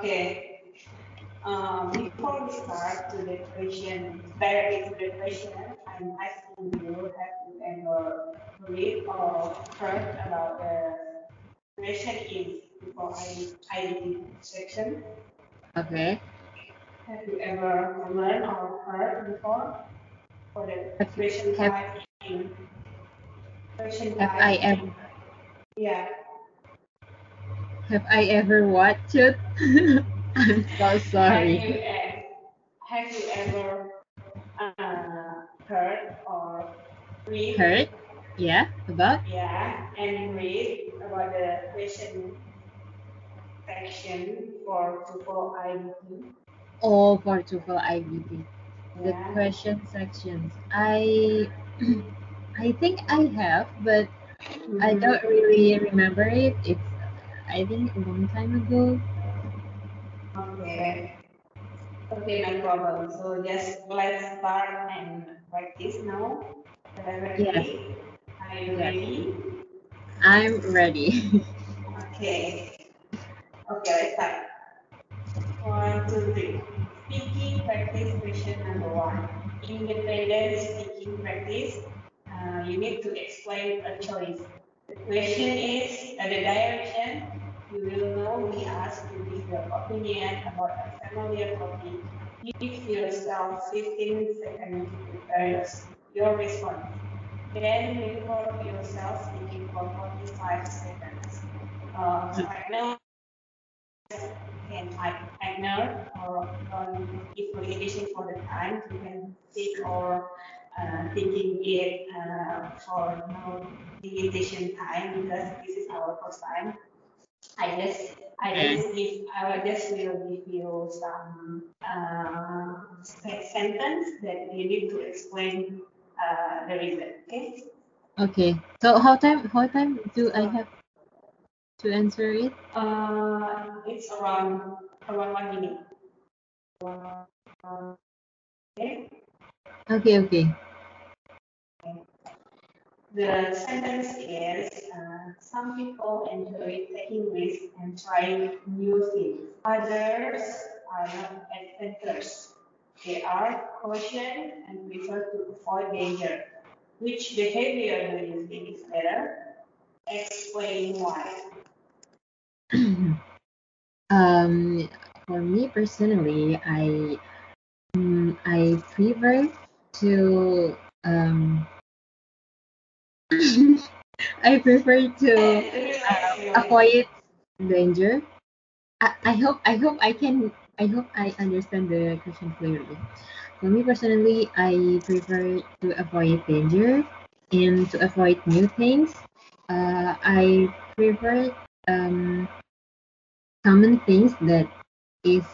Okay. Um, before we start to the question, to the question, I'm asking you have you ever read or heard about the question is before I identity section? Okay. Have you ever learned or heard before for the question type in question type I in- Yeah. Have I ever watched it? I'm so Have sorry. you, have you ever uh, heard or read? Heard? Yeah, about? Yeah, and read about the question section for TOEFL IBT. Oh, for TOEFL IBT. The Yeah. question sections. I I think I have, but I Mhm. don't really remember it. It's I think a long time ago. Okay. Okay, no problem. So just let's start and practice now. Ready? Yes. Are you Yes. ready? I'm ready. Okay. Okay, let's start. One, two, three. Speaking practice question number one. Independent speaking practice. Uh, you need to explain a choice. The question is uh, the direction. You will know we ask to give your opinion about a familiar topic. Give yourself 15 seconds to prepare your, response. Then record yourself speaking for 45 seconds. Uh, now, can ignore or um, if limitation for the time, you can take or uh, thinking it uh, for no limitation time because this is our first time. I just I Okay. just give I will just will give you some uh, sentence that you need to explain uh, the reason. Okay. Okay. So how time how time do I have to answer it? Uh, it's around around one minute. Okay. Okay, okay. The sentence is uh, some people enjoy taking risks and trying new things. Others are not adventurous. They are cautious and prefer to avoid danger. Which behavior do you think is better? Explain why. um, for me personally, I mm, I prefer to um I prefer to uh, avoid danger. I, I hope I hope I can I hope I understand the question clearly. For me personally, I prefer to avoid danger and to avoid new things. Uh, I prefer um, common things that is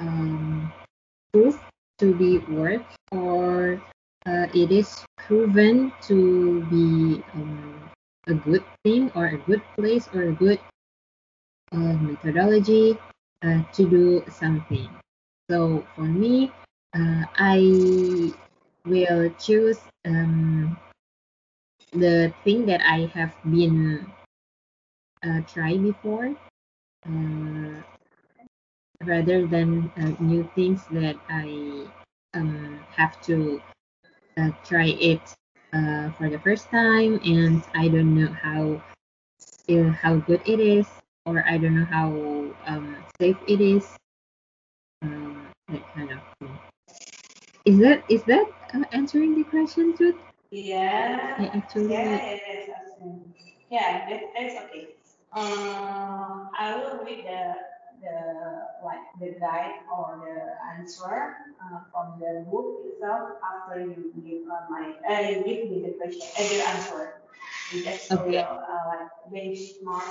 um, proved to be worth or uh, it is proven to be um, a good thing or a good place or a good uh, methodology uh, to do something. So for me, uh, I will choose um, the thing that I have been uh, tried before uh, rather than uh, new things that I um, have to uh, try it uh, for the first time and I don't know how uh, how good it is or I don't know how um, safe it is um, that kind of thing. Is that is that uh, answering the question, Jude? Yeah. I actually Yeah, it is. awesome. Yeah, that, that's okay. Uh, I will read the the like the guide or the answer uh, from the book itself after you give uh, my uh, you give me the question uh, the answer. You just Okay. will uh, like benchmark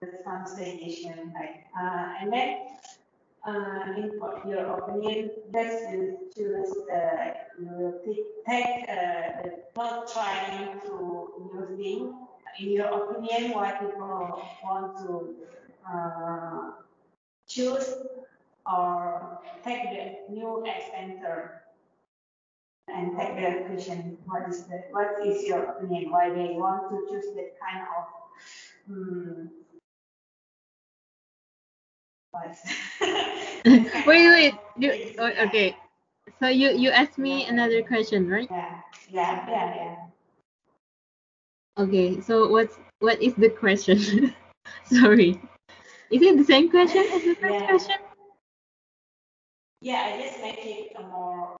the translation like uh, and then uh, in your opinion, that's you choose the you will take, take uh, not trying to new thing. In your opinion, why people want to uh, choose or take the new center and take the question. What is the what is your opinion? Why they want to choose that kind of um, wait, wait. You, oh, okay. So you you asked me another question, right? Yeah, yeah, yeah, yeah. Okay. So what's what is the question? Sorry. Is it the same question as the first Yeah. question? Yeah, I just make it a more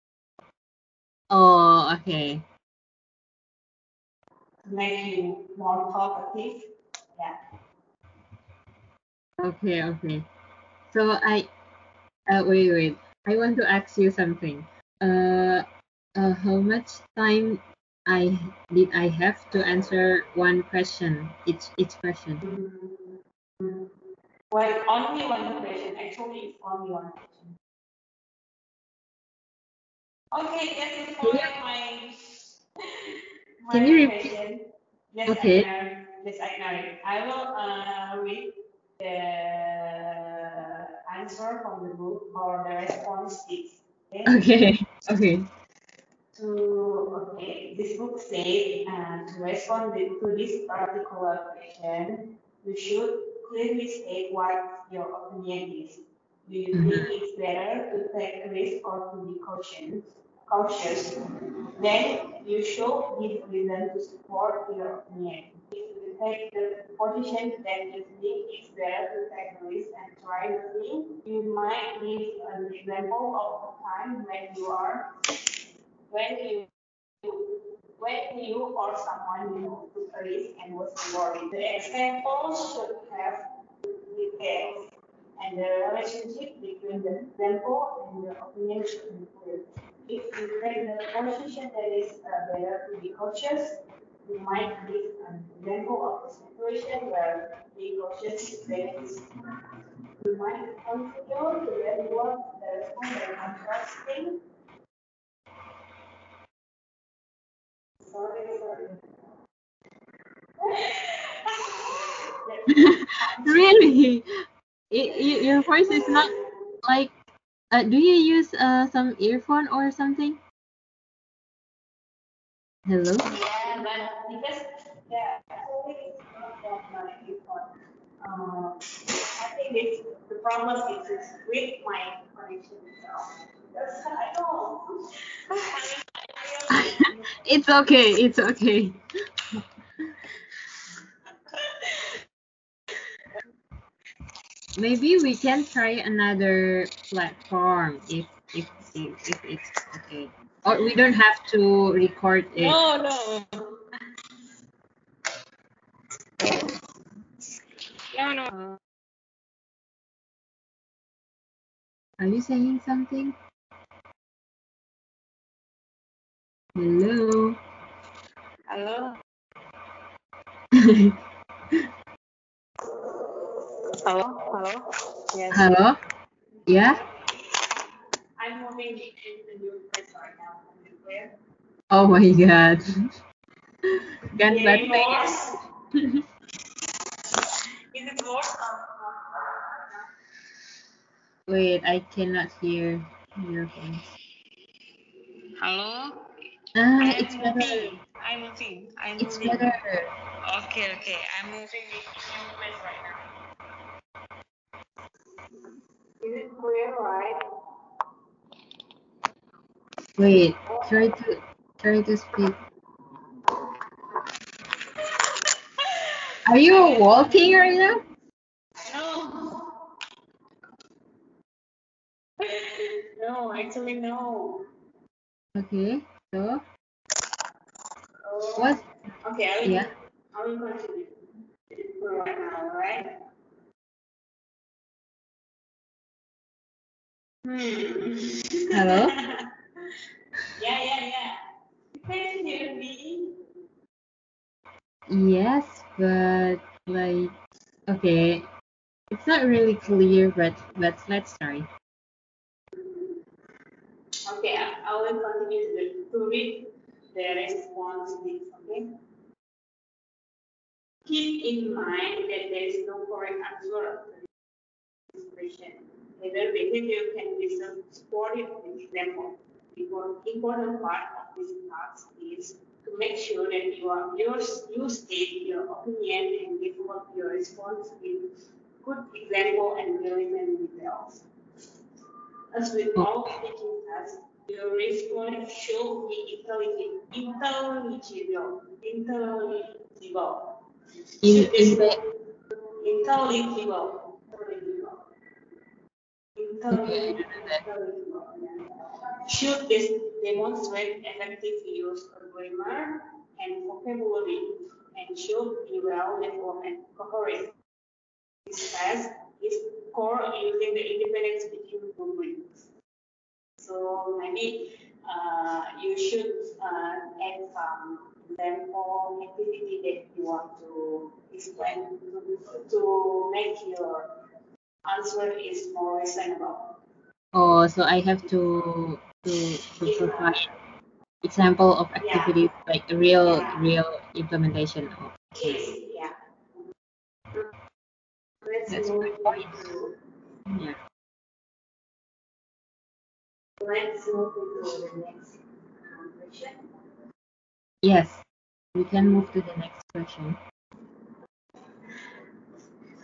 Oh, okay. make you more talkative. Yeah. Okay, okay. So I uh wait, wait. I want to ask you something. Uh, uh how much time I did I have to answer one question each each question? Mhm. Well, only one question. Actually, it's only one question. Okay, Can my my Can you repeat? question, just Okay. ignore, just ignore it. I will uh, read the answer from the book or the response is. Okay. Okay, okay. To okay, this book says uh, to respond to this particular question, you should clearly state what your opinion is. Do you Mhm. think it's better to take risk or to be cautious? Cautious. Then you should give reason to support your opinion. If you take the position that you think it's better to take risk and try the thing, you might give an example of a time when you are when you when you or someone you know took a risk and was rewarded. The example should have details, and the relationship between the example and the opinion should clear. If you take the position that is uh, better to be cautious, you might give an example of a situation where being cautious is benefits. You might consider to evaluate the response by contrasting Sorry, sorry. really? Y- y- your voice is not like. Uh, do you use uh some earphone or something? Hello. Yeah, but because yeah, actually it's not my iPhone. Uh, I think it's the problem is is with my connection itself. That's I know. It's okay. It's okay. Maybe we can try another platform if if if, if it's okay. Or we don't have to record it. no no. No no. Are you saying something? Hello. Hello. Hello. Hello. Yes. Hello. Yeah. I'm moving in the new place right now. Oh my God. Gan Yeah, worse. Is it worse? Wait, I cannot hear your voice. Hello. Ah, I'm it's better. I'm moving. I'm It's moving. better. Okay, okay. I'm moving in new place right now. Is it clear, right? Wait, try to try to speak. Are you walking right now? No. no, actually no. Okay. So what? Okay, I will. Yeah. I will continue for right now, right? Hmm. Hello? yeah, yeah, yeah. Can You can hear me. Yes, but like okay, it's not really clear, but but let's try. Okay, I, will continue to, to read the response okay? Keep in mind that there is no correct answer to this question. Either behavior can be supported with example. Because important part of this task is to make sure that you are you state your opinion and develop your response with good example and relevant details. As with all speaking tasks, your response should be intelligent, intelligible, intelligible. In in the intelligible, intelligible. okay, I don't know that. Intelligible. Should this demonstrate effective use of grammar and vocabulary and should be well developed and coherent. This test is core using the independent speaking rubric. So maybe uh, you should uh, add some example activity that you want to explain to, to make your answer is more reasonable. Oh, so I have to to to provide example of Yeah. activities like a real Yeah. real implementation of Yes, yeah. That's move good point. yeah. let's move into the next question. Yes. We can move to the next question.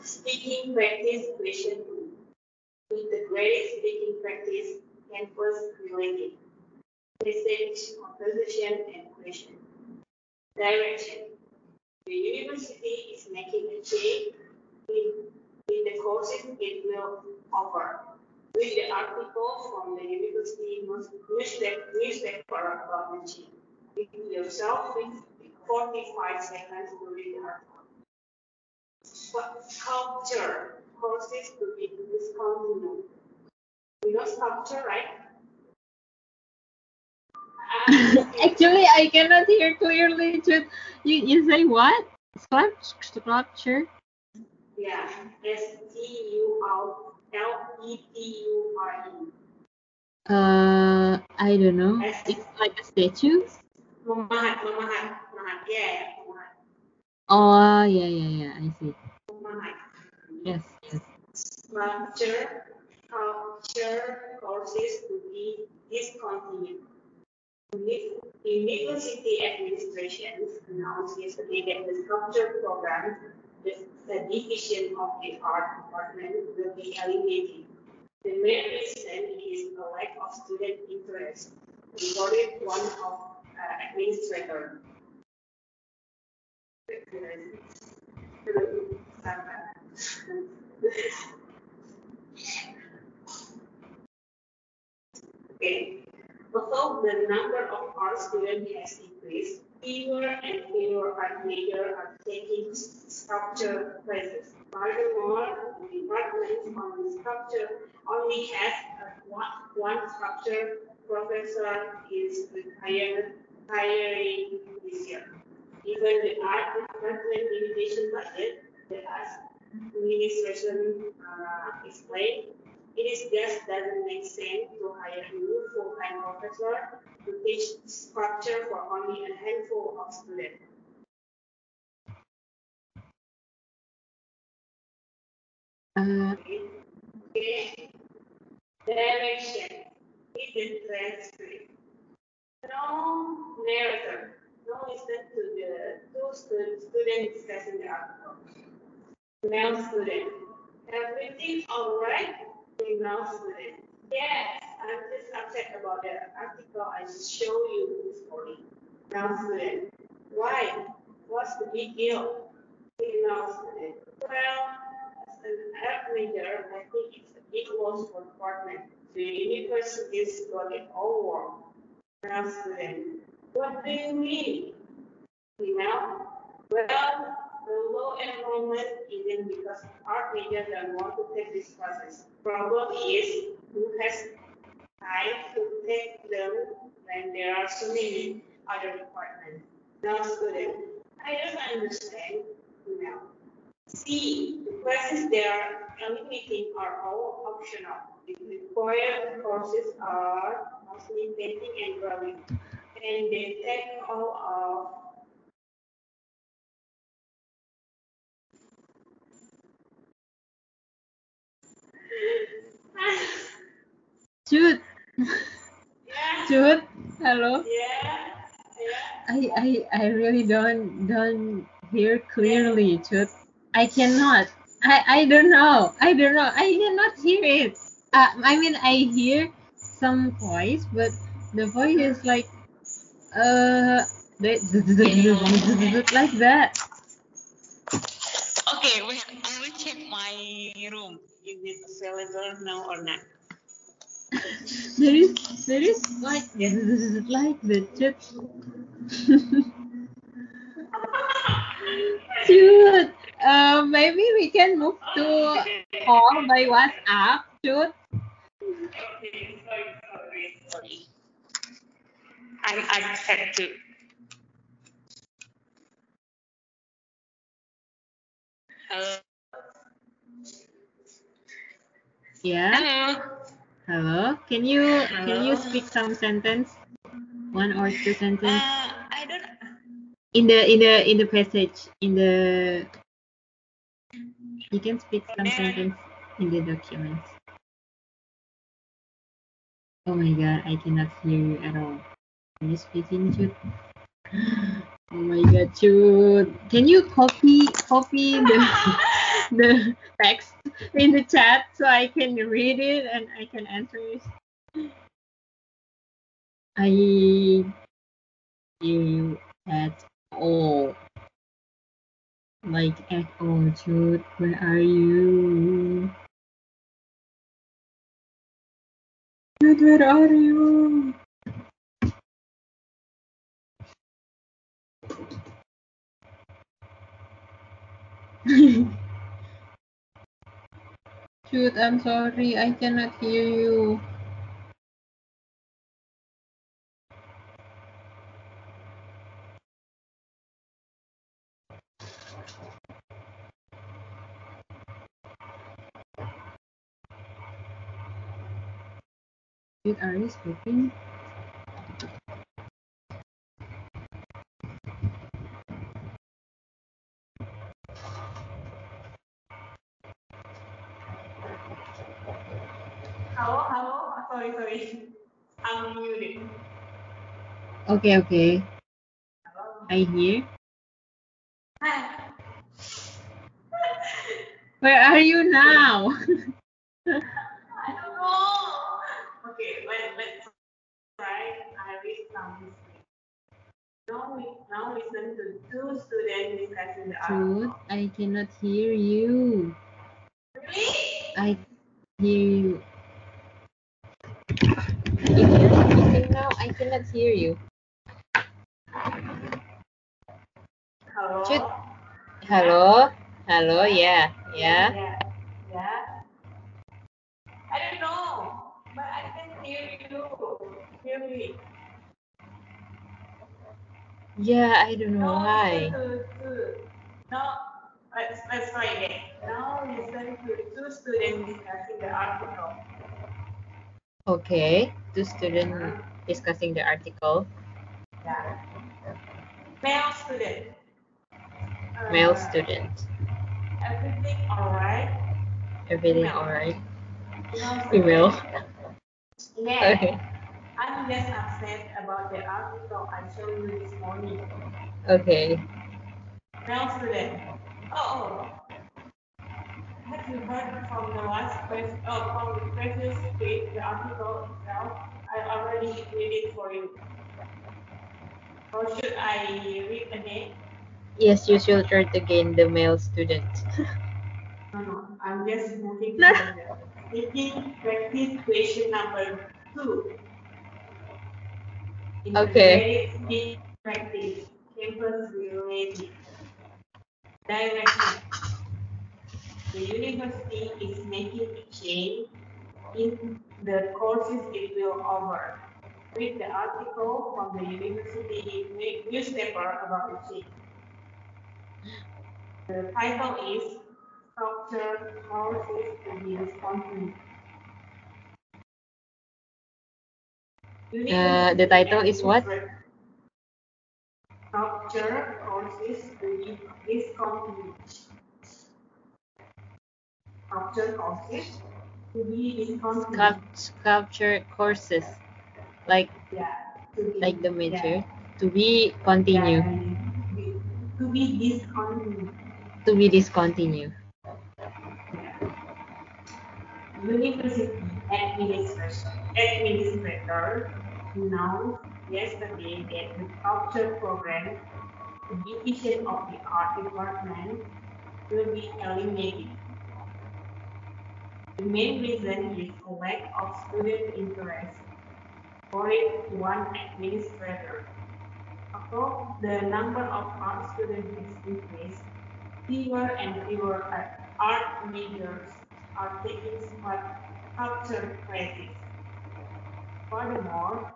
Speaking practice question two. With the greatest speaking practice first related. Message, composition, and question. Direction. The university is making a change in, in the courses it will offer. Read the article from the university news- newspaper change. Give yourself 45 seconds to read the article. What sculpture courses to be discontinued? You know sculpture, right? Actually, I cannot hear clearly. Chut. You you say what? Sculpt- Sculpture? Yeah, S T U L L E T U R E. Uh, I don't know. It's like a statue. Memahat, memahat, memahat. Yeah, yeah, memahat, Oh, yeah, yeah, yeah. I see. memahat. Yes, yes. Sculpture, culture courses to be discontinued. Uni- University administration announced yesterday that the sculpture program, the, division of the art department, will be eliminated. The main reason is a lack of student interest, reported one of uh, administrator. Okay. Although the number of art students has increased, fewer and fewer art majors are taking sculpture classes. Furthermore, the department on sculpture only has one, one sculpture professor is retired, retiring this year. Even the art department limitation budget, the administration uh, explained, it is just doesn't make sense to hire a new full-time professor to teach sculpture for only a handful of students. Uh, Okay. Direction. Is the transcript. No narrator. No listen to the two stu- students discussing the article. Male student. Everything all right? Female student. Yes, I'm just upset about the article I showed you this morning. Student. Why? What's the big deal? Female student. Well, as an art major, I think it's a big loss for department. The universities got it all wrong. Student. What do you mean? Female? Well, the low enrollment isn't because art majors don't want to take these classes. Problem is who has time to take them when there are so many other departments. Now student, I don't understand. Female. See, the classes they are eliminating are all optional. The required courses are mostly painting and drawing. And they take all of Chut. yeah, Chut. Hello. yeah, yeah. I, I I really don't don't hear clearly, Chut. I cannot. I I don't know. I don't know. I cannot hear it. Uh, I mean, I hear some voice, but the voice is like uh like that. Okay, wait. I will check my room. Is it available now or not? There is there is like like the chat. Shoot. Uh, maybe we can move to call by WhatsApp. Shoot. Okay, sorry, sorry, sorry. I'm too. Hello. Yeah. Hello. Hello. Can you can you speak some sentence? One or two sentence Uh, I don't. in the in the in the passage in the. You can speak some sentence in the documents. Oh my god, I cannot hear you at all. Can you speak in Jude? Oh my god, Jude. Can you copy copy the the text in the chat so I can read it and I can answer it? I you at all. Like at all, Jude. Where are you? Jude, where are you? Jude, I'm sorry, I cannot hear you. Jude, are you speaking? Hello, hello. Sorry, sorry. I'm muted. Okay, okay. I hear. Hi. Where are you now? I don't know. Okay, let, let's try. I read some. Now, we, now listen to two students discussing the article. I cannot hear you. Really? I hear you. If you're speaking now, I cannot hear you. Hello? Jude. Hello? Hello, yeah, yeah. Yeah. Yeah. I don't know, but I can hear you. Really? Yeah, I don't know Now why. to two. Now, let's, let's try again. Now listen to two students discussing the article. Okay, two students discussing the article. Yeah. Male student. Male student. Everything alright? Everything alright? Female. Yeah. Okay. I'm just upset about the article I showed you this morning. Okay. Male student. Oh, oh. Have you heard from the last question, oh, from the previous week, the article itself? I already read it for you. Or should I read again? Yes, you should try to gain the male student. No, no, I'm just moving No. to the speaking practice question number two. Okay. Integrated speaking practice, campus related. Direction. The university is making a change in the courses it will offer. Read the article from the university newspaper about the change. The title is Structured Courses to be Responsive. Uh, the title is what? To be discontinued. Structured courses to be. Sculpt- sculpture courses, like Yeah. Be, like the major, yeah, to be continue, yeah, to be discontinued. To be discontinued. University administrator announced yesterday that the sculpture program, the division of the art department, will be eliminated. The main reason is a lack of student interest for it one administrator. Although the number of art students has increased, fewer and fewer art majors are taking sculpture classes. Furthermore,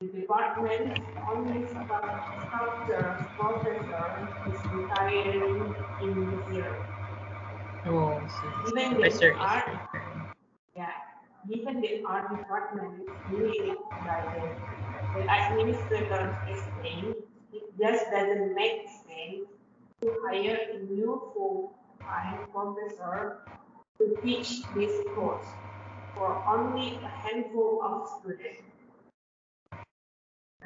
the department's only sculpture professor is retiring in this year. Oh, so Even the professor is art, yeah, even the art department is really by the, the administrator is saying it just doesn't make sense to hire a new full-time professor to teach this course for only a handful of students.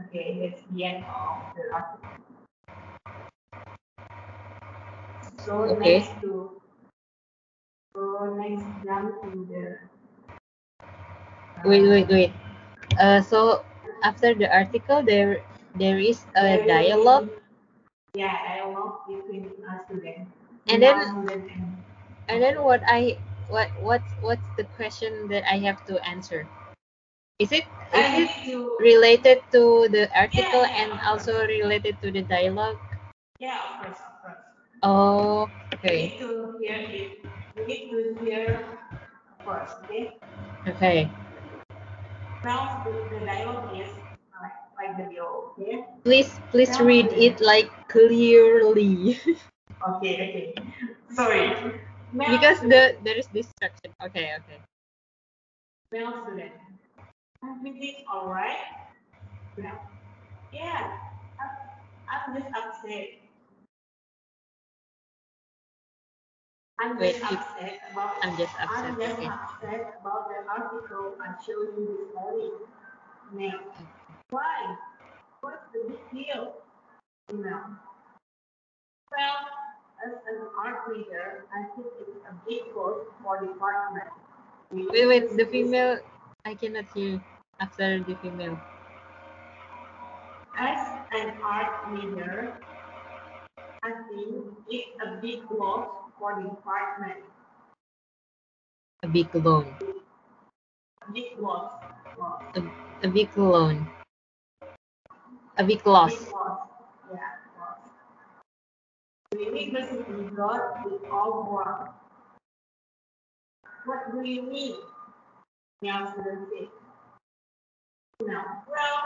Okay, that's the end of the article. So Okay. next to so next jump to the Wait, wait, wait. Uh, so after the article, there there is a dialogue, Yeah, dialogue between us students. And then- student and and then what I what what's what's the question that I have to answer? Is it is it to related to the article Yeah, and also related to the dialogue? yeah, of course, of course. Oh, We okay, need to hear it. We need to hear first, okay? okay. Now the dialogue is like, the below, okay? Please please read it like clearly Okay, okay. Sorry. Male because student, the there is distraction. Okay, okay. male student. Everything alright? No. Yeah, I'm, I'm just upset. I'm Wait, just upset about. I'm just I'm upset, just okay. upset about the article I showed you this morning. Now, why? What's the big deal? No. Well, as an art reader, I think it's a big course for department. Wait, wait. The female, I cannot hear after the female. As an art reader, I think it's a big loss for the department. A big loan. Big loss. loss. A, a big loan. A big loss. Yeah, loss. The it all wrong. What do you mean? Now. Well,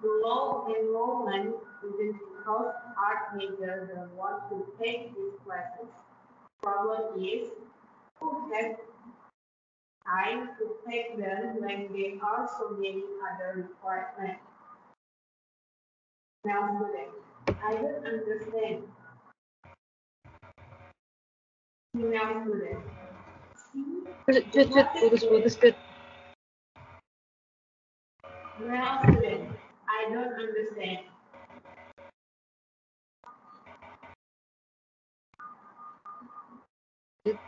the low enrollment isn't because art majors don't want to take these classes. Problem is, who has time to take them when there are so many other requirements? Now, I don't understand. Female student. Male student, I don't understand.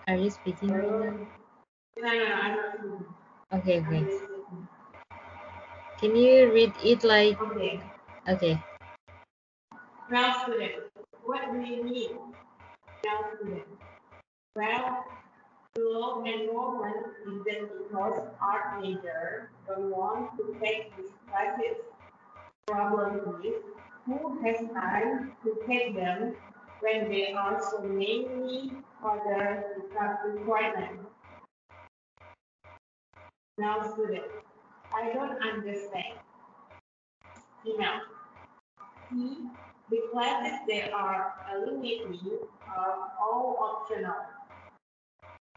Are you speaking right now? No, no, I'm not. Okay, okay. Can you read it like, Okay. okay. Student, what do you mean? Male student. Well, the low enrollment isn't because art majors don't want to take these classes. Problem is, who has time to take them when there are so many other requirements? Now, student, I don't understand. Email. See, the that are eliminating are all optional.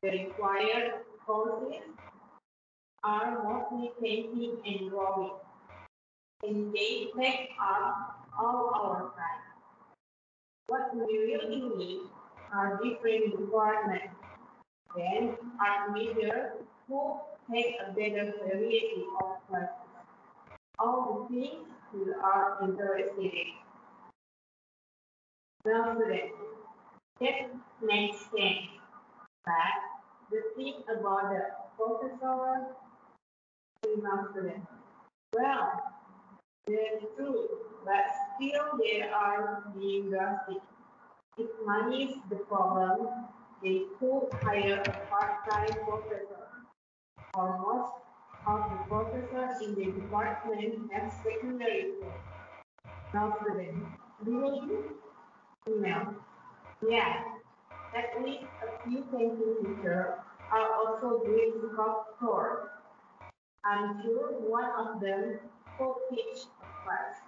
The required courses are mostly painting and drawing, and they take up all our time. What we really need are different requirements. Then art majors who take a better variety of classes. All the things we are interested in. Students, that makes sense. But the thing about the professor, student. Well, that's true, but still they are being drastic. If money is the problem, they could hire a part-time professor. Almost of the professors in the department have secondary school. Now student, really? Yeah, at least a few painting teachers are also doing sculpture. I'm sure one of them will teach a class.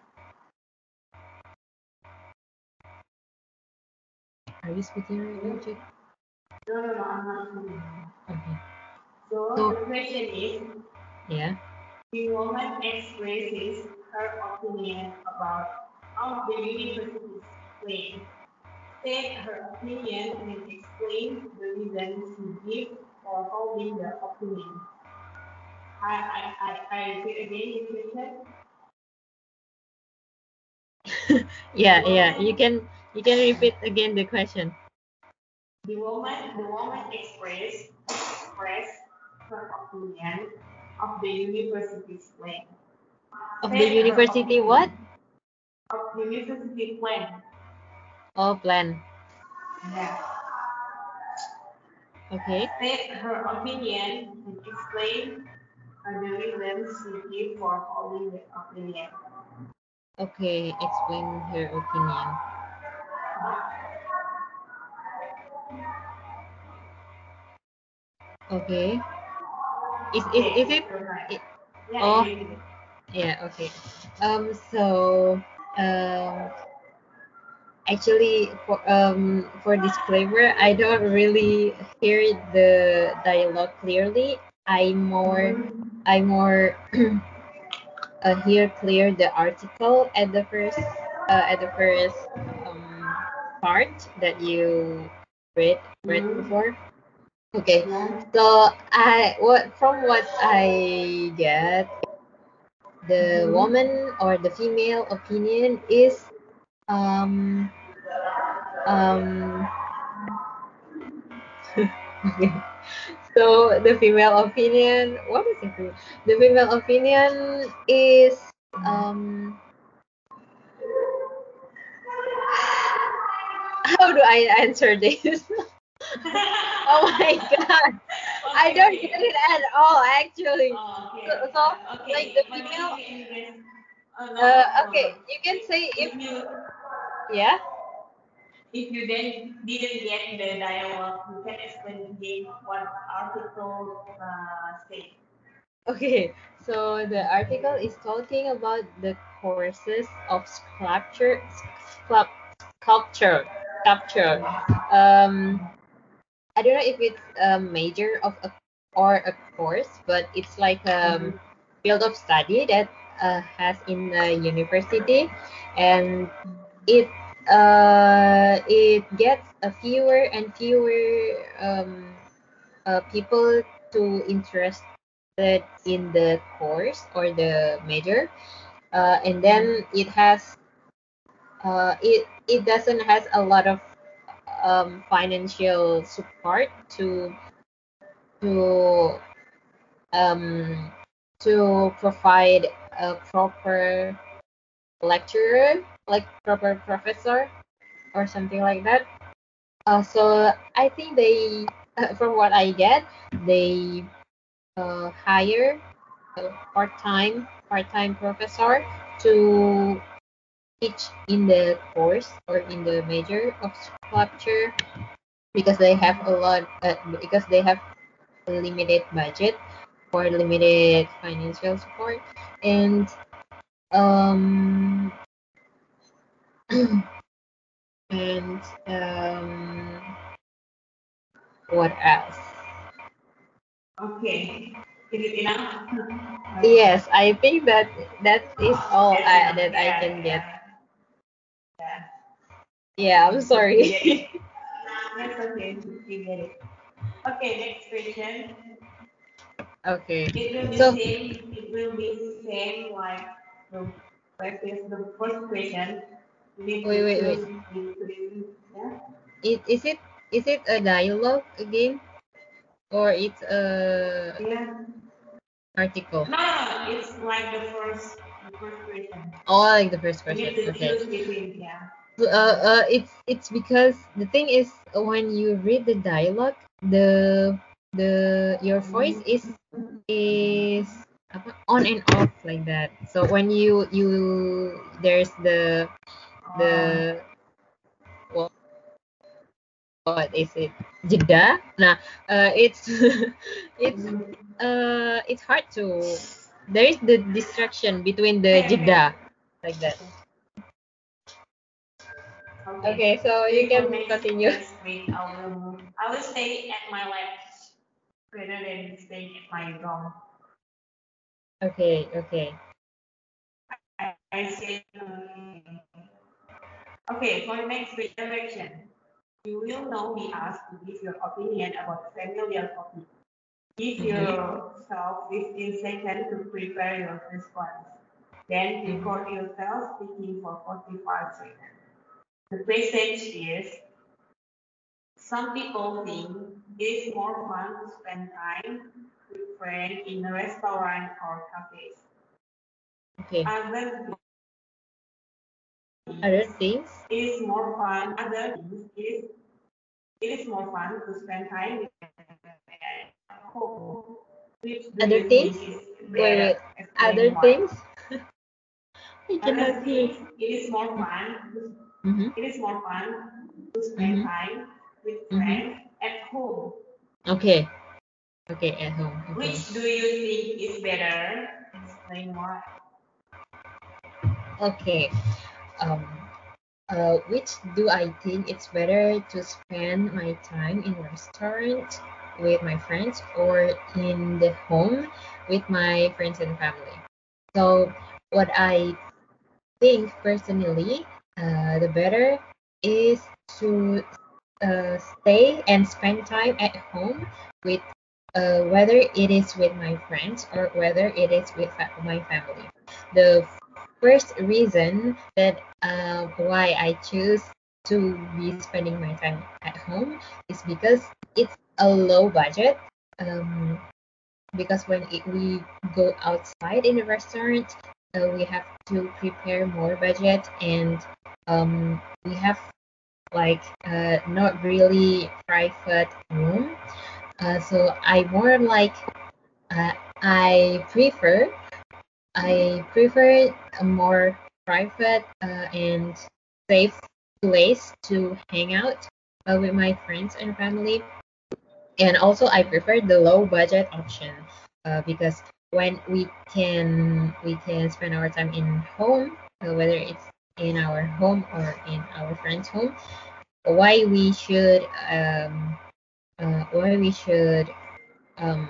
Are you speaking right now, Jack? No, no, no, I'm not doing Okay. So So- the question is, Yeah. the woman expresses her opinion about how the university's claim. State her opinion and explain the reason she gives for holding the opinion. I, I, I, I repeat again the question. Yeah, yeah. You can you can repeat again the question. The woman, the woman express, express her opinion of the university's plan. Of the university what? Of the university plan. Oh, plan. Yeah. Okay. State her opinion and explain the reasons she give for holding the opinion. Okay. Explain her opinion. Okay. Is is, is it? It- Yeah, oh. Yeah. Okay. Um. So. Um. Actually, for um for disclaimer, I don't really hear the dialogue clearly. I more I more uh, hear clear the article at the first uh, at the first um, part that you read read Mhm. before. Okay, so I what from what I get, the Mhm. woman or the female opinion is um um okay. So the female opinion, what is it? The female opinion is um how do I answer this? oh my god. I don't get it at all actually. Oh, okay. So- so, okay. like, the female- no, Uh okay, you can say if If you yeah. if you then didn't get the dialogue, you can explain again what article uh, say. Okay, so the article is talking about the courses of sculpture, sculpture, sculpture. Um, I don't know if it's a major of a or a course, but it's like a field of study that uh, has in the university, and it uh, it gets a fewer and fewer um, uh, people to interested in the course or the major. Uh, and then it has uh, it it doesn't has a lot of um, financial support to to um, to provide a proper lecturer like proper professor or something like that. Uh, so i think they from what i get they uh, hire a part-time part-time professor to teach in the course or in the major of sculpture because they have a lot uh, because they have limited budget or limited financial support. And um and um what else Okay. Is it enough? Yes, I think that that is all I, enough. that I Yeah, can get. Yeah. Yeah, I'm sorry. That's okay. You get it. Okay, next question. okay. It will be So- same. It will be same like the previous the first question. Wait, wait, wait. Yeah. It, is it is it a dialogue again? or it's a Yeah. article? No, it's like the first, the first question. Oh, like the first question. Okay. between, yeah. uh, uh, it's it's because the thing is when you read the dialogue, the the your voice is is on and off like that. So when you you there's the the what what is it jeda. Nah, uh, it's it's uh it's hard to there is the distraction between the jeda like that. Okay, so you can continue. I will. I will stay at my lab rather than staying at my dorm. Okay, okay. I, I say. um, Okay, for the next week you will now be asked to give your opinion about familiar topic. Give Mhm. yourself 15 seconds to prepare your response. Then Mhm. record yourself speaking for 45 seconds. The passage is some people think it is more fun to spend time with in a restaurant or cafes. Okay. Other Other things? it is more fun. Other things is it is more fun to spend time with at home. Which Other things? Wait. Other things? I Other cannot things it is more fun. Mm-hmm. It is more fun to spend Mhm. time with Mhm. friends at home. Okay. Okay, at home. Okay. Which do you think is better? Explain why. Okay. Um, uh, which do I think it's better to spend my time in restaurant with my friends or in the home with my friends and family? So what I think personally, uh, the better is to uh, stay and spend time at home with uh, whether it is with my friends or whether it is with fa- my family. The first reason that uh, why I choose to be spending my time at home is because it's a low budget. Um, because when it, we go outside in a restaurant, uh, we have to prepare more budget and um, we have like uh, not really private room. Uh, so I more like uh, I prefer I prefer a more private uh, and safe place to hang out with my friends and family. And also, I prefer the low budget option because when we can we can spend our time in home, uh, whether it's in our home or in our friend's home, why we should um, uh, why we should um,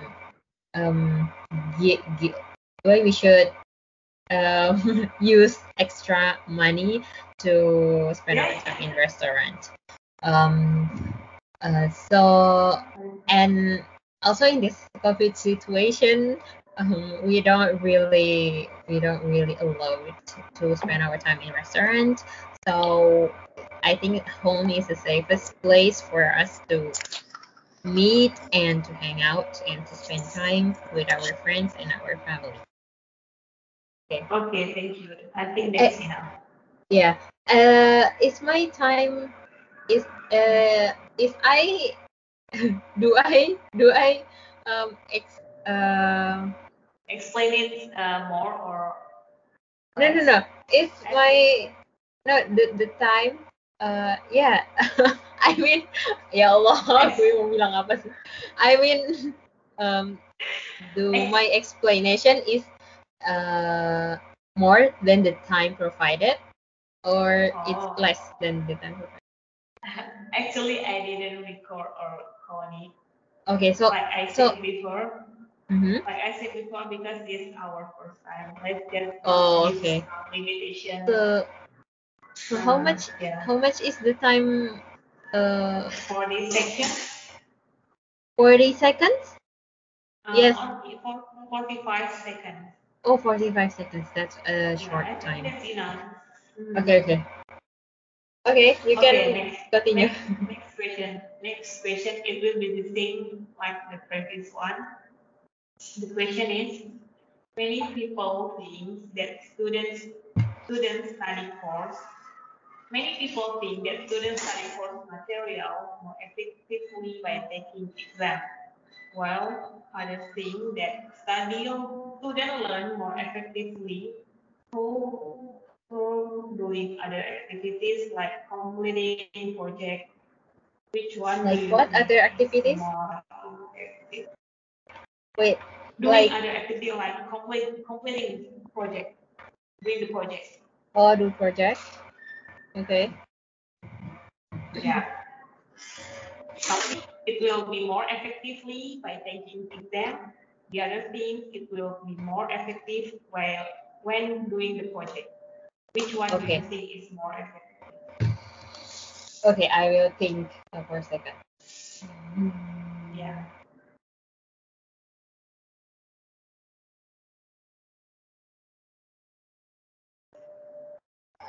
um, get, get, why we should um, use extra money to spend our time in restaurant. Um, uh, so and also in this COVID situation, um, we don't really we don't really allow it to spend our time in restaurant. So I think home is the safest place for us to meet and to hang out and to spend time with our friends and our family. Okay, okay thank you. I think that's Eh. enough. Yeah. Uh, is my time is uh if I do I do I um ex uh Explain it uh, more or no no no it's my no the the time uh yeah I mean ya Allah gue mau bilang apa sih I mean um do my explanation is uh more than the time provided or it's Oh. less than the time provided Actually, I didn't record or Connie. okay so Like I so- said before, mhm. like I said before, because this is our first time. Let's just Oh, okay. some limitation. so so how Uh, much Yeah. how much is the time uh For this section. 40 seconds Uh, Yes. for 45 seconds. oh 45 seconds that's a short yeah, time. Mm. okay okay okay you Okay, can next, continue next, next question, next question, it will be the same like the previous one. The question is, many people think that students students study course. Many people think that students study course material more effectively by taking exams, while others think that study students learn more effectively through through doing other activities like completing project. Which one Like what other activities? more? Wait, Doing like other activity like complete, completing project, doing the project. all oh, do project. Okay. Yeah. Some it will be more effectively by taking exam. The other thing, it will be more effective while when doing the project. Which one do Okay. you think is more effective? Okay, I will think for a second. Yeah.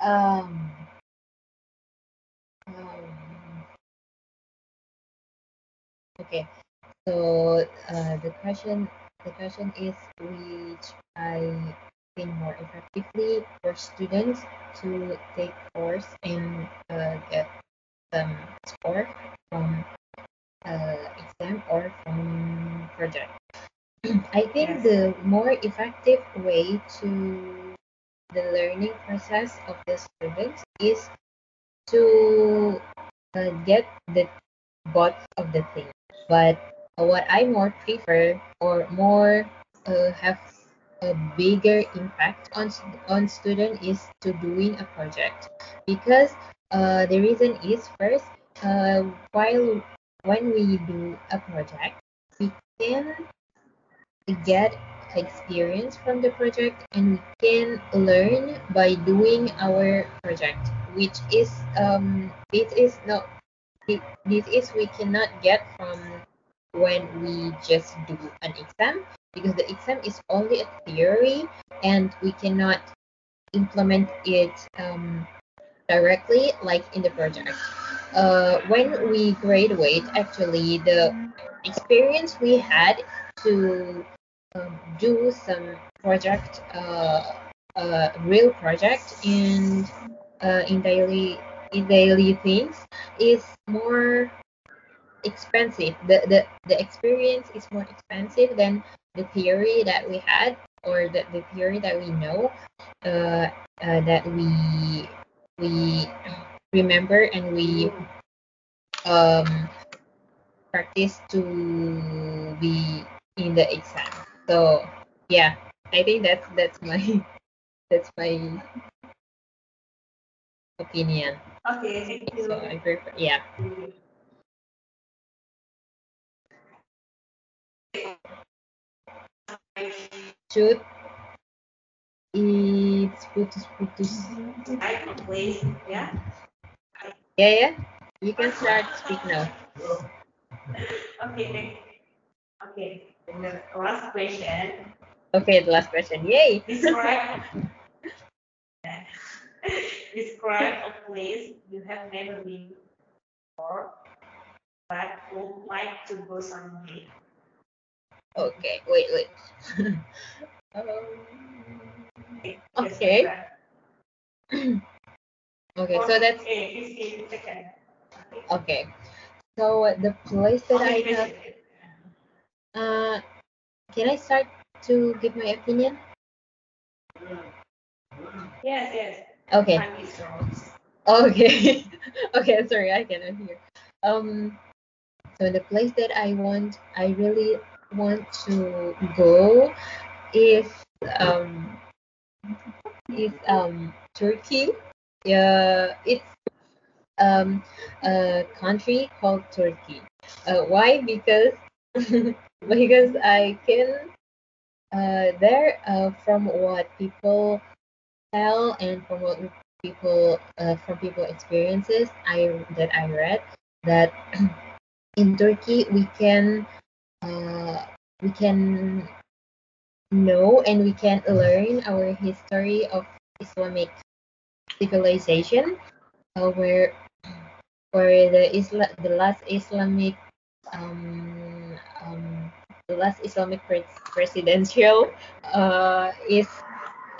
Um, um, okay, so uh, the question the question is which I think more effectively for students to take course and uh, get some score from uh, exam or from project. I think Yes. the more effective way to the learning process of the students is to uh, get the both of the thing. But what I more prefer or more uh, have a bigger impact on on student is to doing a project because uh, the reason is first uh, while when we do a project we can get experience from the project and we can learn by doing our project which is um this is not this is we cannot get from when we just do an exam because the exam is only a theory and we cannot implement it um, directly like in the project. Uh, when we graduate actually the experience we had to um, do some project uh, uh, real project and uh, in daily in daily things is more expensive. The, the the experience is more expensive than the theory that we had or the, the theory that we know uh, uh, that we we remember and we um, practice to be in the exam. So yeah i think that's that's my that's my opinion Okay, thank you. so i prefer yeah shoot it's putus putus Right, please. Yeah. yeah yeah you can start speak now Okay. Okay, the last question. okay the last question yay Describe. Describe a place you have never been before, but would like to go someday. okay wait wait um, Okay. okay so that's Okay, 15 seconds. okay so the place that i have uh can i start to give my opinion Yes, yes. Okay Time is yours. Okay. okay, sorry, I cannot hear. Um so the place that I want I really want to go is um is um Turkey. Yeah, it's um a country called Turkey. Uh, why? Because because I can uh there uh from what people tell and from what people uh, from people experiences I that I read that in Turkey we can uh, we can know and we can learn our history of Islamic civilization uh, where for the Isla the last Islamic um, um, the last Islamic pres presidential uh, is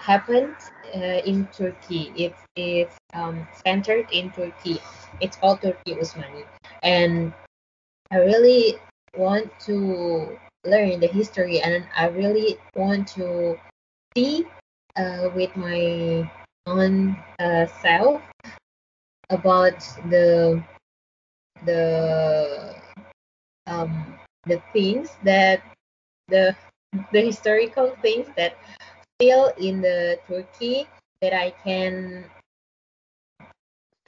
happened uh, in Turkey. It is um, centered in Turkey. It's all Turkey Usmani, and I really want to learn the history, and I really want to see uh, with my own uh, self about the the um, the things that the the historical things that still in the Turkey that I can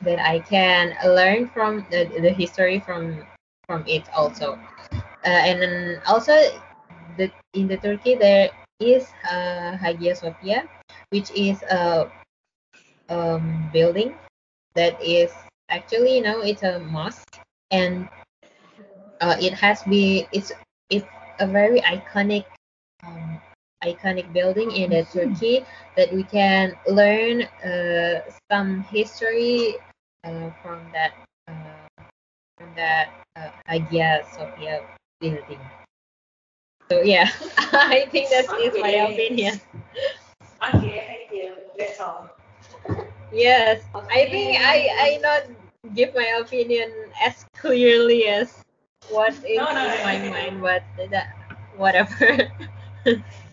that I can learn from the, the history from from it also. Uh, and then also the in the Turkey there is uh, Hagia Sophia, which is a um, building that is actually you know it's a mosque and uh, it has been it's it's a very iconic um, iconic building in the Turkey that we can learn uh, some history uh, from that uh, from that uh, Hagia Sophia building. So yeah, I think that is my opinion. Okay, thank you. That's all. Yes, I think I I not give my opinion as clearly as what is No, no, in no, my mind, but that whatever.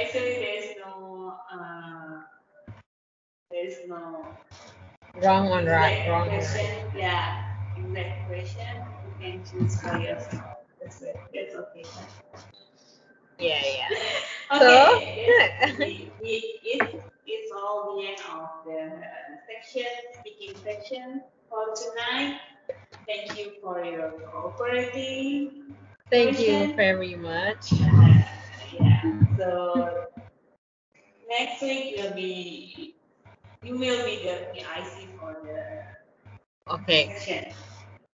Actually, there's no, uh, there's no wrong on right, wrong right. question. Yeah, exact question. You can choose for yourself. That's it. That's okay. Yeah, yeah. Okay. So- we, we, it, it's all the end of the section, speaking section for tonight. Thank you for your cooperating. Thank you very much. Uh. So next week will be you will be the IC for the Okay, section.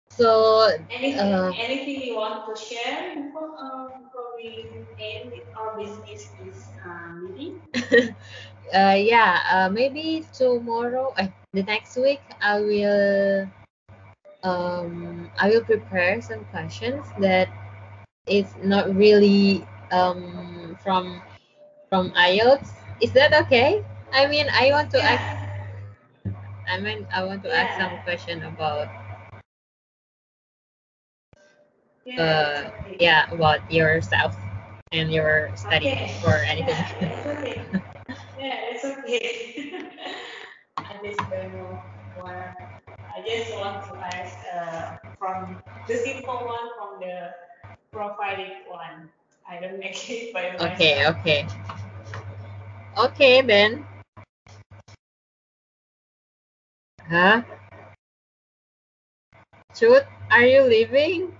so Anything Uh, anything you want to share before uh, before we end or dismiss this uh, meeting? uh, yeah, uh, maybe tomorrow, uh, the next week, I will um I will prepare some questions that is not really um from from IELTS. Is that okay? I mean, I want to ask. I mean, I want to ask some question about Yeah. uh okay. yeah about yourself and your study Okay. or anything. Yeah, it's okay. Yeah, it's okay. I just don't know what. I just want to ask uh, from the simple one from the provided one. I don't make it by myself. Okay, okay. Okay Ben. Huh? Chut, are you leaving?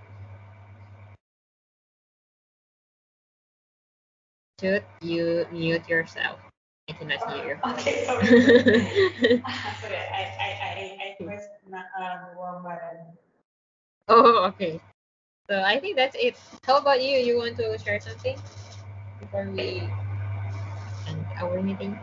Chut, you mute yourself. I cannot hear. You. Okay, sorry. sorry, I, I, I, I pressed the um, wrong button. oh, okay. So I think that's it. How about you? You want to share something before we end our meeting?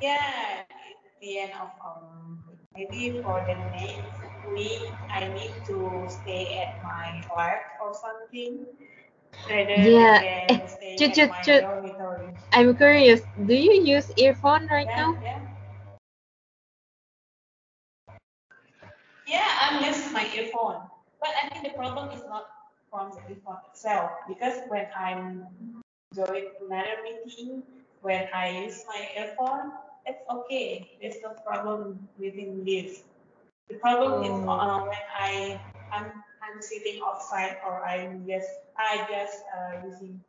Yeah, it's the end of um maybe for the next week I need to stay at my lab or something. Rather Yeah, chut, at chut, chut. I'm curious. Do you use earphone right yeah, now? yeah. Yeah, I'm using my earphone. But I think the problem is not from the earphone itself because when I'm doing another meeting, when I use my earphone, it's okay. There's no problem within this. The problem is Oh. uh, when I I'm, I'm sitting outside or I'm just I just uh, using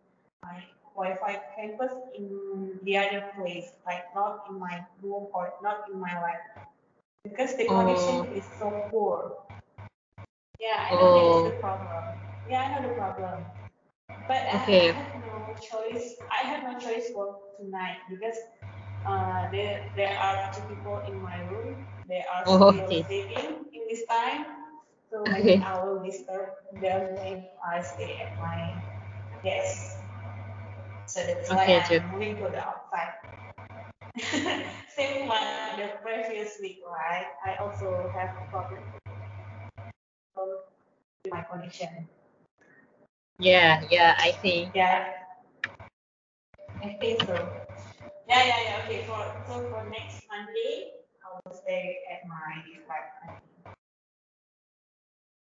my Wi-Fi campus in the other place, like not in my room or not in my lab, because the connection Oh. is so poor. Yeah, I know Oh. is the problem. Yeah, I know the problem. But I- Okay. I, have no choice. I have no choice for tonight because uh, there there are two people in my room. They are Oh, still okay. sleeping in this time. So Okay. I will disturb them if I stay at my desk. So that's why Okay, Jude. I'm moving to the outside. same like the previous week, right? I also have a problem my connection. Yeah, yeah, I think. Yeah. I think so. Yeah, yeah, yeah. Okay, for so for next Monday, I will stay at my flat.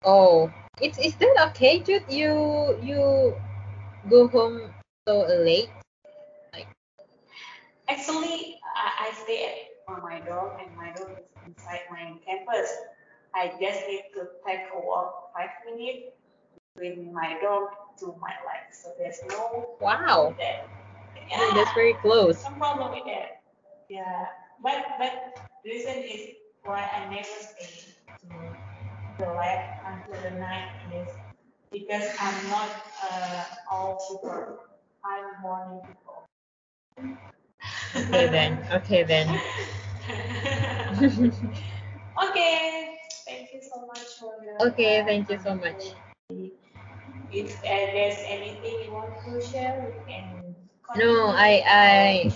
Oh, it's is that okay, Jude? You you go home so late? Actually, I, I stay at my dog, and my dog is inside my campus. I just need to take a walk five minutes with my dog to my life. So there's no Wow, that. yeah, that's very close. No problem with that. Yeah, but but the reason is why I never stay to the lab until the night is because I'm not uh, all people. I'm morning people. Okay then. Okay then. okay, thank you so much for your. Okay, thank you so much. If uh, there's anything you want to share, we can. No, I- I-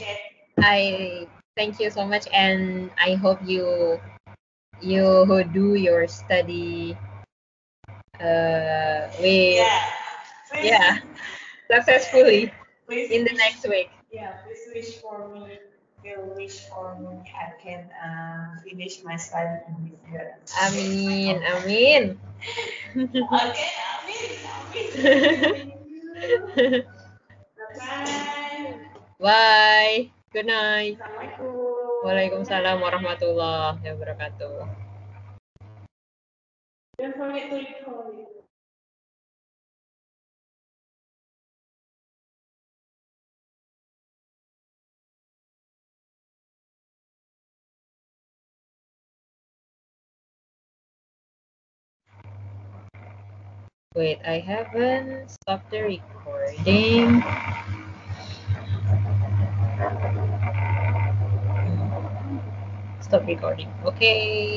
I thank you so much, and I hope you you do your study uh with Yeah. Please, yeah successfully Please in the next week. Yeah, please wish for me. Will wish for me. I can uh, finish my study in this year. Amin, amin. Okay, amin, amin. Bye. Bye. Good night. Assalamualaikum. Waalaikumsalam warahmatullahi wabarakatuh. Don't forget to record. Wait, I haven't stopped the recording. Stop recording. Okay.